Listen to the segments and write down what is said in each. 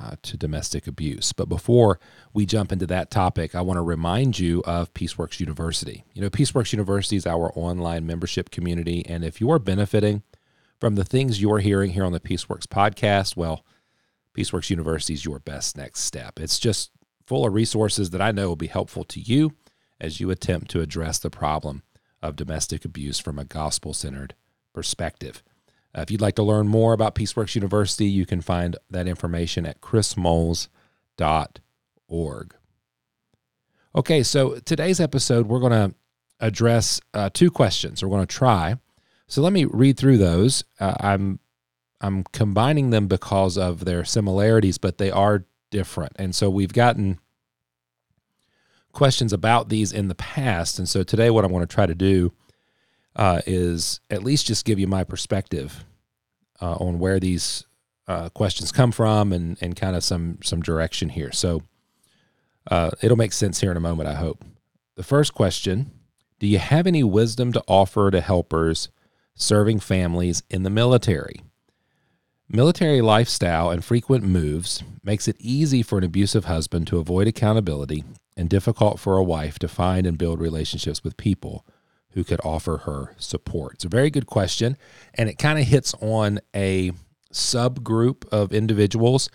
uh, to domestic abuse. But before we jump into that topic, I want to remind you of Peaceworks University. You know, Peaceworks University is our online membership community. And if you are benefiting from the things you're hearing here on the Peaceworks podcast, well, Peaceworks University is your best next step. It's just full of resources that I know will be helpful to you as you attempt to address the problem of domestic abuse from a gospel centered perspective. Uh, if you'd like to learn more about Peaceworks University, you can find that information at chrismoles.org. Okay, so today's episode, we're going to address uh, two questions. We're going to try. So let me read through those. Uh, I'm I'm combining them because of their similarities, but they are different. And so we've gotten questions about these in the past. And so today, what I want to try to do uh, is at least just give you my perspective uh, on where these uh, questions come from and, and kind of some some direction here. So uh, it'll make sense here in a moment, I hope. The first question Do you have any wisdom to offer to helpers serving families in the military? Military lifestyle and frequent moves makes it easy for an abusive husband to avoid accountability and difficult for a wife to find and build relationships with people who could offer her support? It's a very good question, and it kind of hits on a subgroup of individuals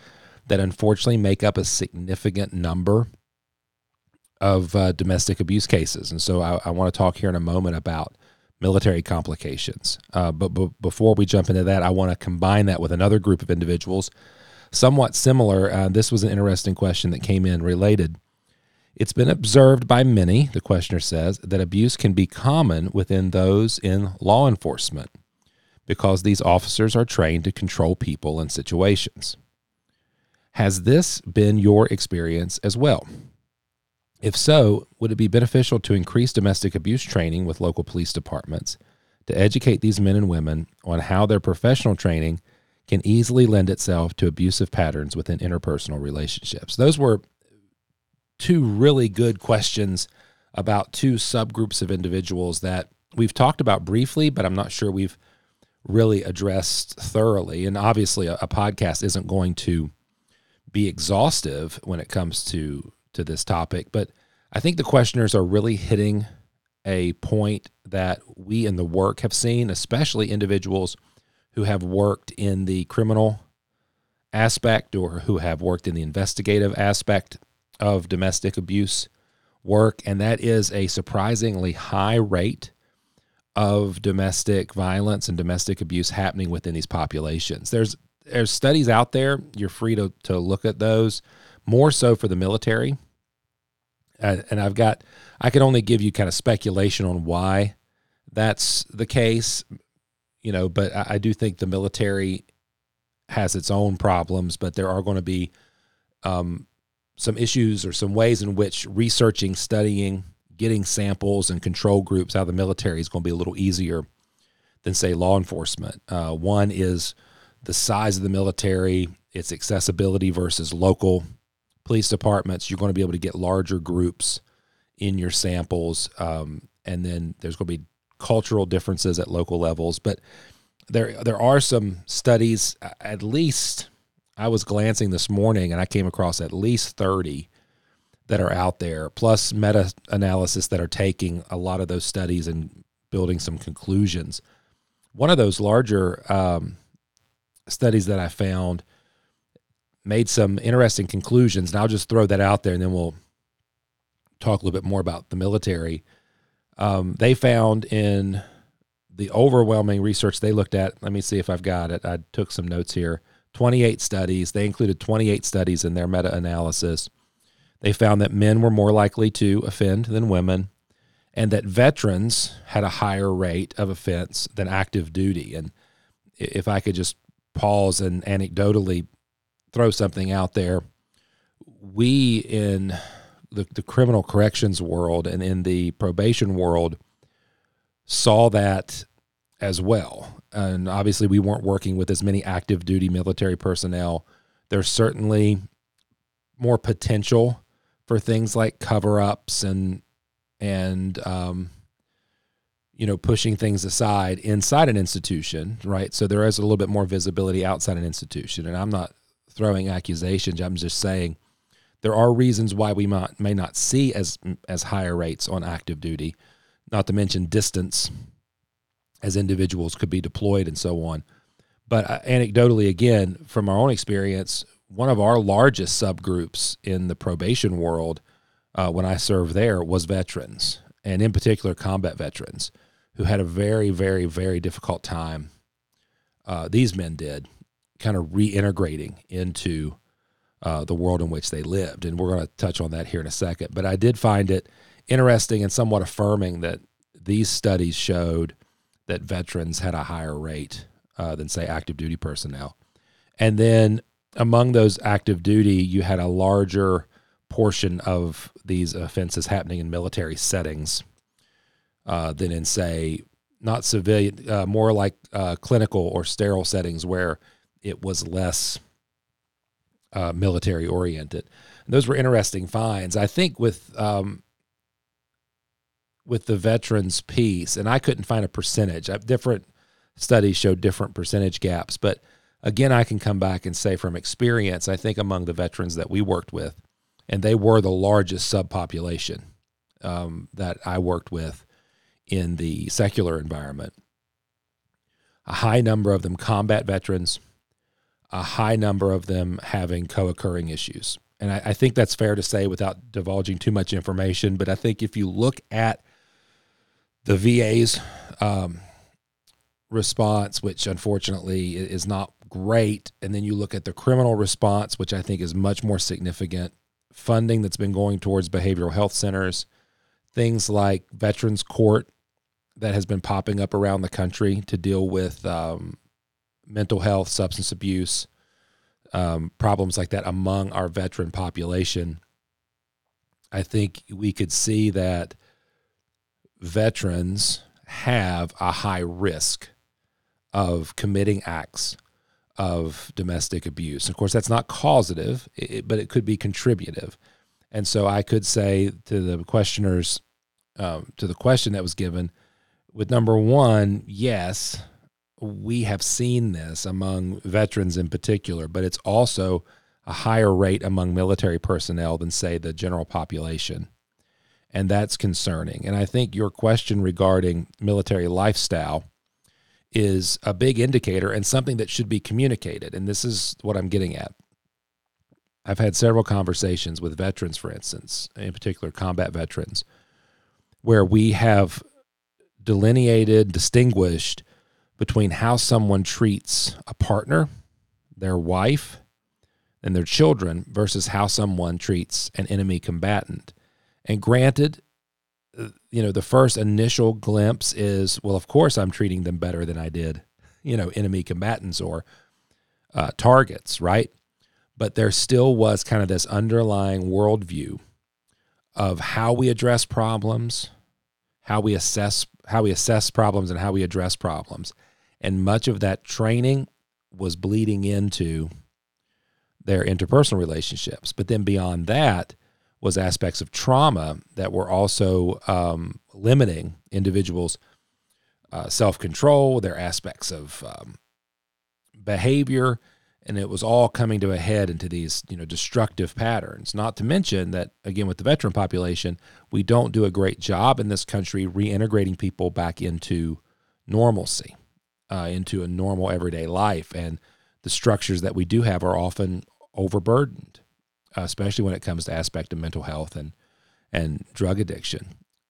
that unfortunately make up a significant number of uh, domestic abuse cases. And so I, I want to talk here in a moment about military complications. Uh, but, before we jump into that, I want to combine that with another group of individuals, somewhat similar. Uh, this was an interesting question that came in related it's been observed by many, the questioner says, that abuse can be common within those in law enforcement because these officers are trained to control people and situations. Has this been your experience as well? If so, would it be beneficial to increase domestic abuse training with local police departments to educate these men and women on how their professional training can easily lend itself to abusive patterns within interpersonal relationships? Those were two really good questions about two subgroups of individuals that we've talked about briefly, but I'm not sure we've really addressed thoroughly. And obviously, a, a podcast isn't going to be exhaustive when it comes to to this topic, but I think the questioners are really hitting a point that we in the work have seen, especially individuals who have worked in the criminal aspect or who have worked in the investigative aspect of domestic abuse work, and that is a surprisingly high rate of domestic violence and domestic abuse happening within these populations. There's there's studies out there. You're free to to look at those. More so for the military, and, I've got I can only give you kind of speculation on why that's the case, you know. But I, I do think the military has its own problems, but there are going to be um, some issues or some ways in which researching, studying, getting samples and control groups out of the military is going to be a little easier than, say, law enforcement. Uh, one is the size of the military, its accessibility versus local police departments. You're going to be able to get larger groups in your samples. Um, and then there's going to be cultural differences at local levels. But there, there are some studies, at least I was glancing this morning and I came across at least 30 that are out there, plus meta analysis that are taking a lot of those studies and building some conclusions. One of those larger um, studies that I found made some interesting conclusions, and I'll just throw that out there and then we'll talk a little bit more about the military. Um, they found in the overwhelming research they looked at, let me see if I've got it. I took some notes here 28 studies. They included 28 studies in their meta analysis. They found that men were more likely to offend than women, and that veterans had a higher rate of offense than active duty. And if I could just pause and anecdotally throw something out there, we in the, the criminal corrections world and in the probation world saw that as well. And obviously, we weren't working with as many active duty military personnel. There's certainly more potential for things like cover ups and and um, you know pushing things aside inside an institution, right? So there is a little bit more visibility outside an institution. And I'm not throwing accusations. I'm just saying there are reasons why we might, may not see as as higher rates on active duty. Not to mention distance as individuals could be deployed and so on. But uh, anecdotally, again, from our own experience, one of our largest subgroups in the probation world uh, when I served there was veterans, and in particular, combat veterans who had a very, very, very difficult time. Uh, these men did kind of reintegrating into uh, the world in which they lived. And we're going to touch on that here in a second. But I did find it interesting and somewhat affirming that these studies showed that veterans had a higher rate uh, than, say, active duty personnel. And then among those active duty, you had a larger portion of these offenses happening in military settings uh, than in, say, not civilian, uh, more like uh, clinical or sterile settings where it was less uh, military oriented. And those were interesting finds. I think with um, with the veterans piece, and I couldn't find a percentage. Different studies showed different percentage gaps, but again, I can come back and say from experience, I think among the veterans that we worked with, and they were the largest subpopulation um, that I worked with in the secular environment. A high number of them combat veterans, a high number of them having co occurring issues. And I, I, think that's fair to say without divulging too much information. But I think if you look at the VA's um, response, which unfortunately is not great, and then you look at the criminal response, which I think is much more significant, funding that's been going towards behavioral health centers, things like Veterans Court that has been popping up around the country to deal with um, mental health, substance abuse, um, problems like that among our veteran population. I think we could see that veterans have a high risk of committing acts of domestic abuse. Of course, that's not causative, but it could be contributive. And so I could say to the questioners, um, to the question that was given, with number one, yes, we have seen this among veterans in particular, but it's also a higher rate among military personnel than, say, the general population and that's concerning. And I think your question regarding military lifestyle is a big indicator and something that should be communicated. And this is what I'm getting at. I've had several conversations with veterans, for instance, in particular combat veterans, where we have delineated, distinguished between how someone treats a partner, their wife, and their children versus how someone treats an enemy combatant. And granted, uh, you know, the first initial glimpse is, well, of course I'm treating them better than I did, you know, enemy combatants or uh, targets, right? But there still was kind of this underlying worldview of how we address problems, how we assess how we assess problems, and how we address problems. And much of that training was bleeding into their interpersonal relationships. But then beyond that, was aspects of trauma that were also um, limiting individuals' uh, self control, their aspects of um, behavior, and it was all coming to a head into these you know destructive patterns. Not to mention that again with the veteran population, we don't do a great job in this country reintegrating people back into normalcy, uh, into a normal everyday life, and the structures that we do have are often overburdened especially when it comes to aspect of mental health and and drug addiction.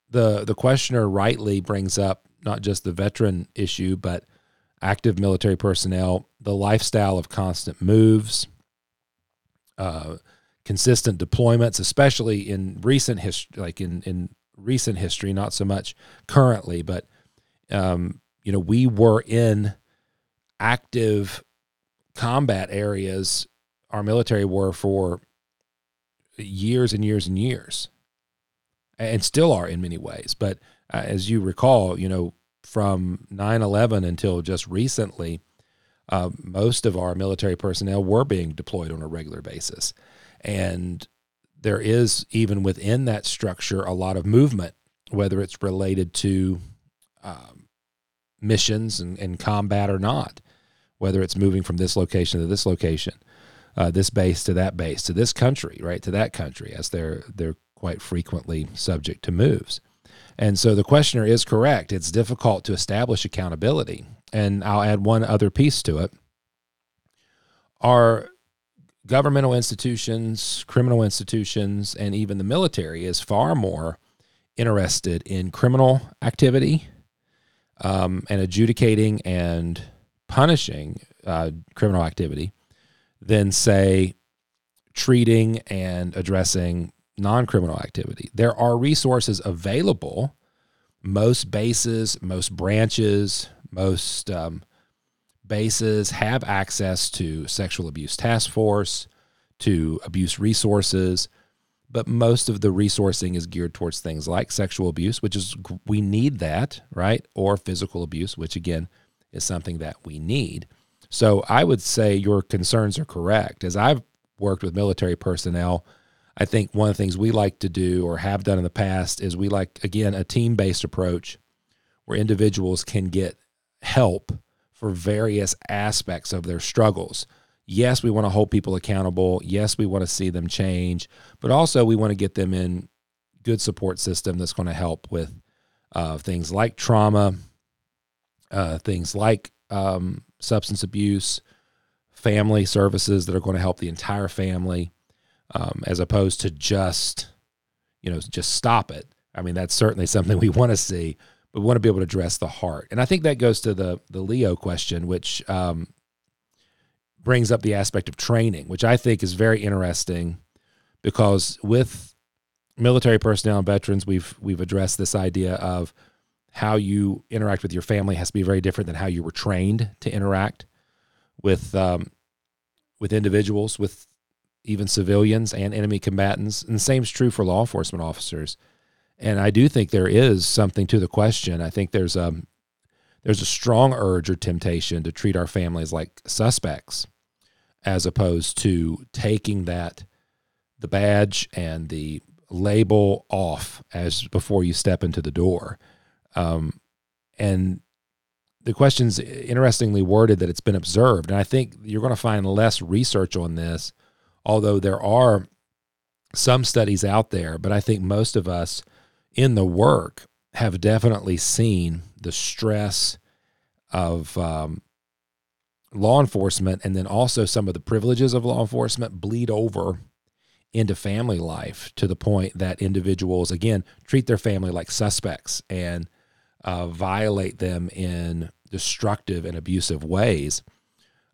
The the questioner rightly brings up not just the veteran issue, but active military personnel, the lifestyle of constant moves, uh, consistent deployments, especially in recent history, like in in recent history, not so much currently, but um, you know we were in active combat areas. Our military were for years and years and years, and still are in many ways. But uh, as you recall, you know, from 9 11 until just recently, uh, most of our military personnel were being deployed on a regular basis. And there is, even within that structure, a lot of movement, whether it's related to um, missions and, and, combat or not, whether it's moving from this location to this location, uh, this base to that base, to this country, right, to that country, as they're, they're quite frequently subject to moves. And so the questioner is correct. It's difficult to establish accountability. And I'll add one other piece to it. Our governmental institutions, criminal institutions, and even the military is far more interested in criminal activity um, and adjudicating and punishing uh, criminal activity than, say, treating and addressing non criminal activity. There are resources available. Most bases, most branches, most um, bases have access to sexual abuse task force, to abuse resources, but most of the resourcing is geared towards things like sexual abuse, which is we need that, right? Or physical abuse, which again is something that we need. So I would say your concerns are correct. As I've worked with military personnel, I think one of the things we like to do or have done in the past is we like, again, a team based approach where individuals can get help for various aspects of their struggles. Yes, we want to hold people accountable. Yes, we want to see them change, but also we want to get them in good support system that's going to help with uh, things like trauma, uh, things like um, substance abuse, family services that are going to help the entire family, um, as opposed to just, you know, just stop it. I mean, that's certainly something we want to see, we want to be able to address the heart. And I think that goes to the the LEO question, which um, brings up the aspect of training, which I think is very interesting because with military personnel and veterans, we've we've addressed this idea of how you interact with your family has to be very different than how you were trained to interact with um, with individuals, with even civilians and enemy combatants. And the same is true for law enforcement officers. And I do think there is something to the question. I think there's a um, there's a strong urge or temptation to treat our families like suspects as opposed to taking that the badge and the label off as before you step into the door. Um, and the question's interestingly worded that it's been observed. And I think you're going to find less research on this, although there are some studies out there. But I think most of us in the work have definitely seen the stress of um, law enforcement and then also some of the privileges of law enforcement bleed over into family life to the point that individuals again treat their family like suspects and uh, violate them in destructive and abusive ways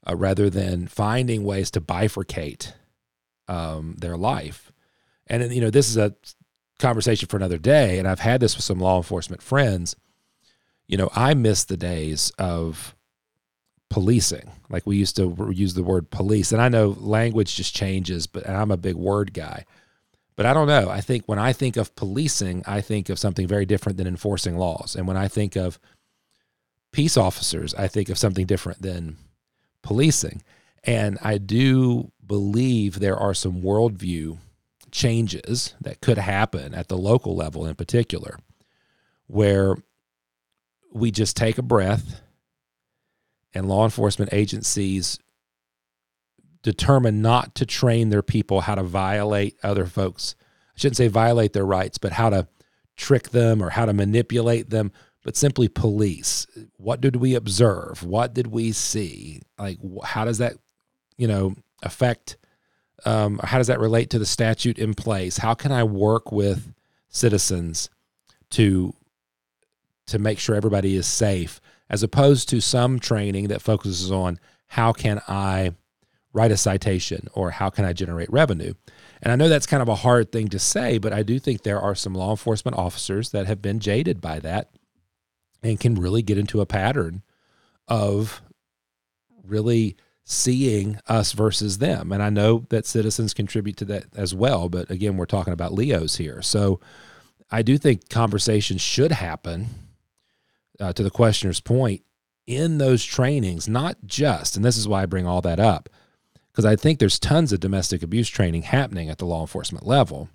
uh, rather than finding ways to bifurcate um, their life and you know this is a conversation for another day. And I've had this with some law enforcement friends. You know, I miss the days of policing. Like we used to use the word police. And I know language just changes, but I'm a big word guy. But I don't know. I think when I think of policing, I think of something very different than enforcing laws. And when I think of peace officers, I think of something different than policing. And I do believe there are some worldview changes that could happen at the local level in particular, where we just take a breath and law enforcement agencies determine not to train their people how to violate other folks. I shouldn't say violate their rights, but how to trick them or how to manipulate them, but simply police. What did we observe? What did we see? Like, how does that, you know, affect um, how does that relate to the statute in place? How can I work with citizens to to make sure everybody is safe, as opposed to some training that focuses on how can I write a citation or how can I generate revenue? And I know that's kind of a hard thing to say, but I do think there are some law enforcement officers that have been jaded by that and can really get into a pattern of really seeing us versus them. And I know that citizens contribute to that as well. But again, we're talking about LEOs here. So I do think conversations should happen uh, to the questioner's point in those trainings, not just, and this is why I bring all that up, because I think there's tons of domestic abuse training happening at the law enforcement level,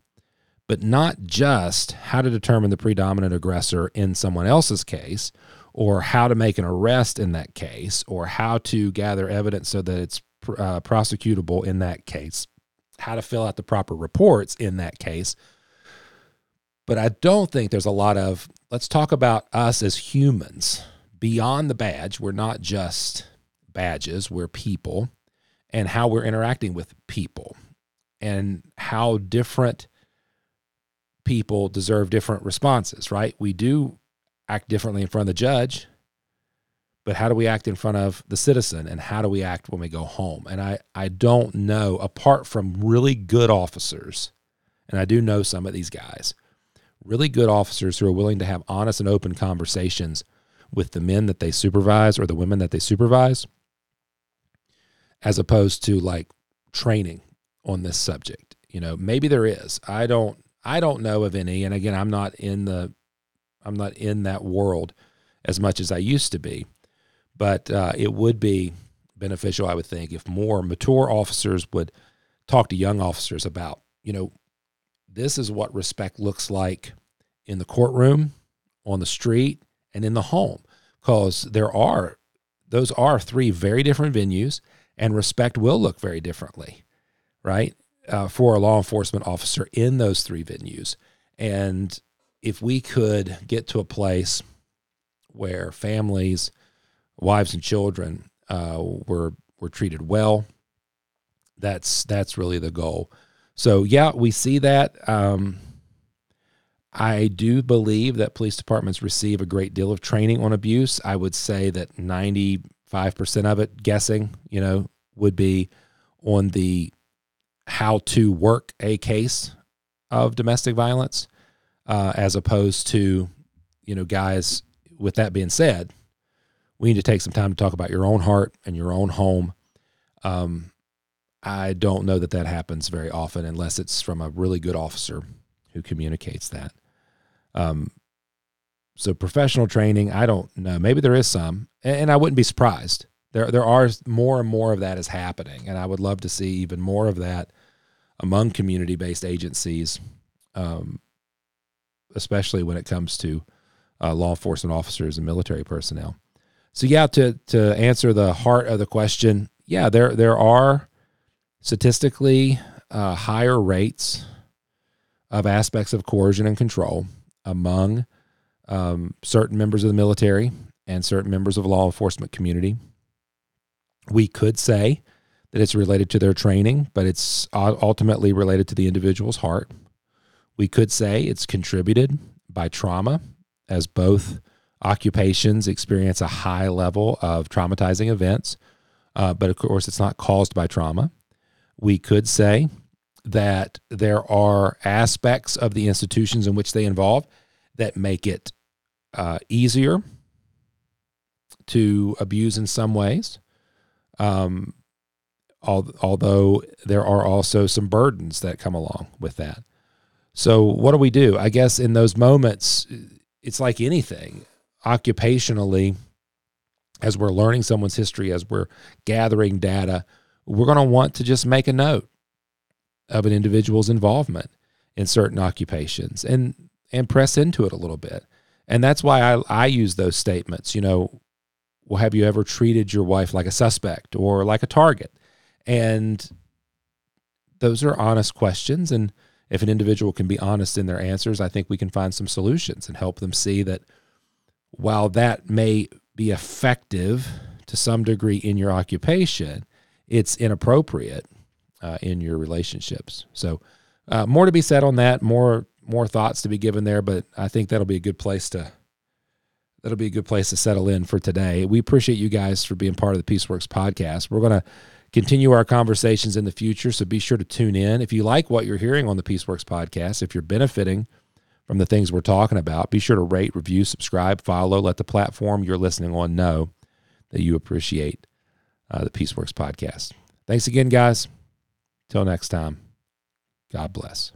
but not just how to determine the predominant aggressor in someone else's case or how to make an arrest in that case or how to gather evidence so that it's uh, prosecutable in that case, how to fill out the proper reports in that case. But I don't think there's a lot of let's talk about us as humans beyond the badge. We're not just badges, we're people, and how we're interacting with people and how different people deserve different responses, right? We do act differently in front of the judge, but how do we act in front of the citizen and how do we act when we go home? And I, I don't know, apart from really good officers, and I do know some of these guys, really good officers who are willing to have honest and open conversations with the men that they supervise or the women that they supervise, as opposed to like training on this subject. You know, maybe there is. I don't I don't know of any. And again, I'm not in the I'm not in that world as much as I used to be. But uh, it would be beneficial, I would think, if more mature officers would talk to young officers about, you know, this is what respect looks like in the courtroom, on the street, and in the home. Because there are, those are three very different venues, and respect will look very differently, right? Uh, for a law enforcement officer in those three venues. And if we could get to a place where families, wives and children uh, were were treated well, that's that's really the goal. So yeah, we see that. Um, I do believe that police departments receive a great deal of training on abuse. I would say that ninety five percent of it, guessing, you know, would be on the how to work a case of domestic violence uh, as opposed to, you know, guys. With that being said, we need to take some time to talk about your own heart and your own home. Um, I don't know that that happens very often unless it's from a really good officer who communicates that. Um, so professional training, I don't know. Maybe there is some, and I wouldn't be surprised. There, there are more and more of that is happening, and I would love to see even more of that among community-based agencies um, especially when it comes to uh, law enforcement officers and military personnel. So yeah, to to answer the heart of the question, yeah, there there are statistically uh, higher rates of aspects of coercion and control among um, certain members of the military and certain members of law enforcement community. We could say that it's related to their training, but it's ultimately related to the individual's heart. We could say it's contributed by trauma, as both occupations experience a high level of traumatizing events, uh, but of course, it's not caused by trauma. We could say that there are aspects of the institutions in which they involve that make it uh, easier to abuse in some ways. Um, although there are also some burdens that come along with that. So what do we do? I guess in those moments, it's like anything occupationally, as we're learning someone's history, as we're gathering data, we're going to want to just make a note of an individual's involvement in certain occupations and and press into it a little bit. And that's why I, I use those statements. You know, well, have you ever treated your wife like a suspect or like a target? And those are honest questions. And if an individual can be honest in their answers, I think we can find some solutions and help them see that while that may be effective to some degree in your occupation, it's inappropriate uh, in your relationships. So, uh, more to be said on that. More more thoughts to be given there, but I think that'll be a good place to that'll be a good place to settle in for today. We appreciate you guys for being part of the Peaceworks podcast. We're gonna continue our conversations in the future. So be sure to tune in. If you like what you're hearing on the Peaceworks podcast, if you're benefiting from the things we're talking about, be sure to rate, review, subscribe, follow, let the platform you're listening on know that you appreciate uh, the Peaceworks podcast. Thanks again, guys. Till next time, God bless.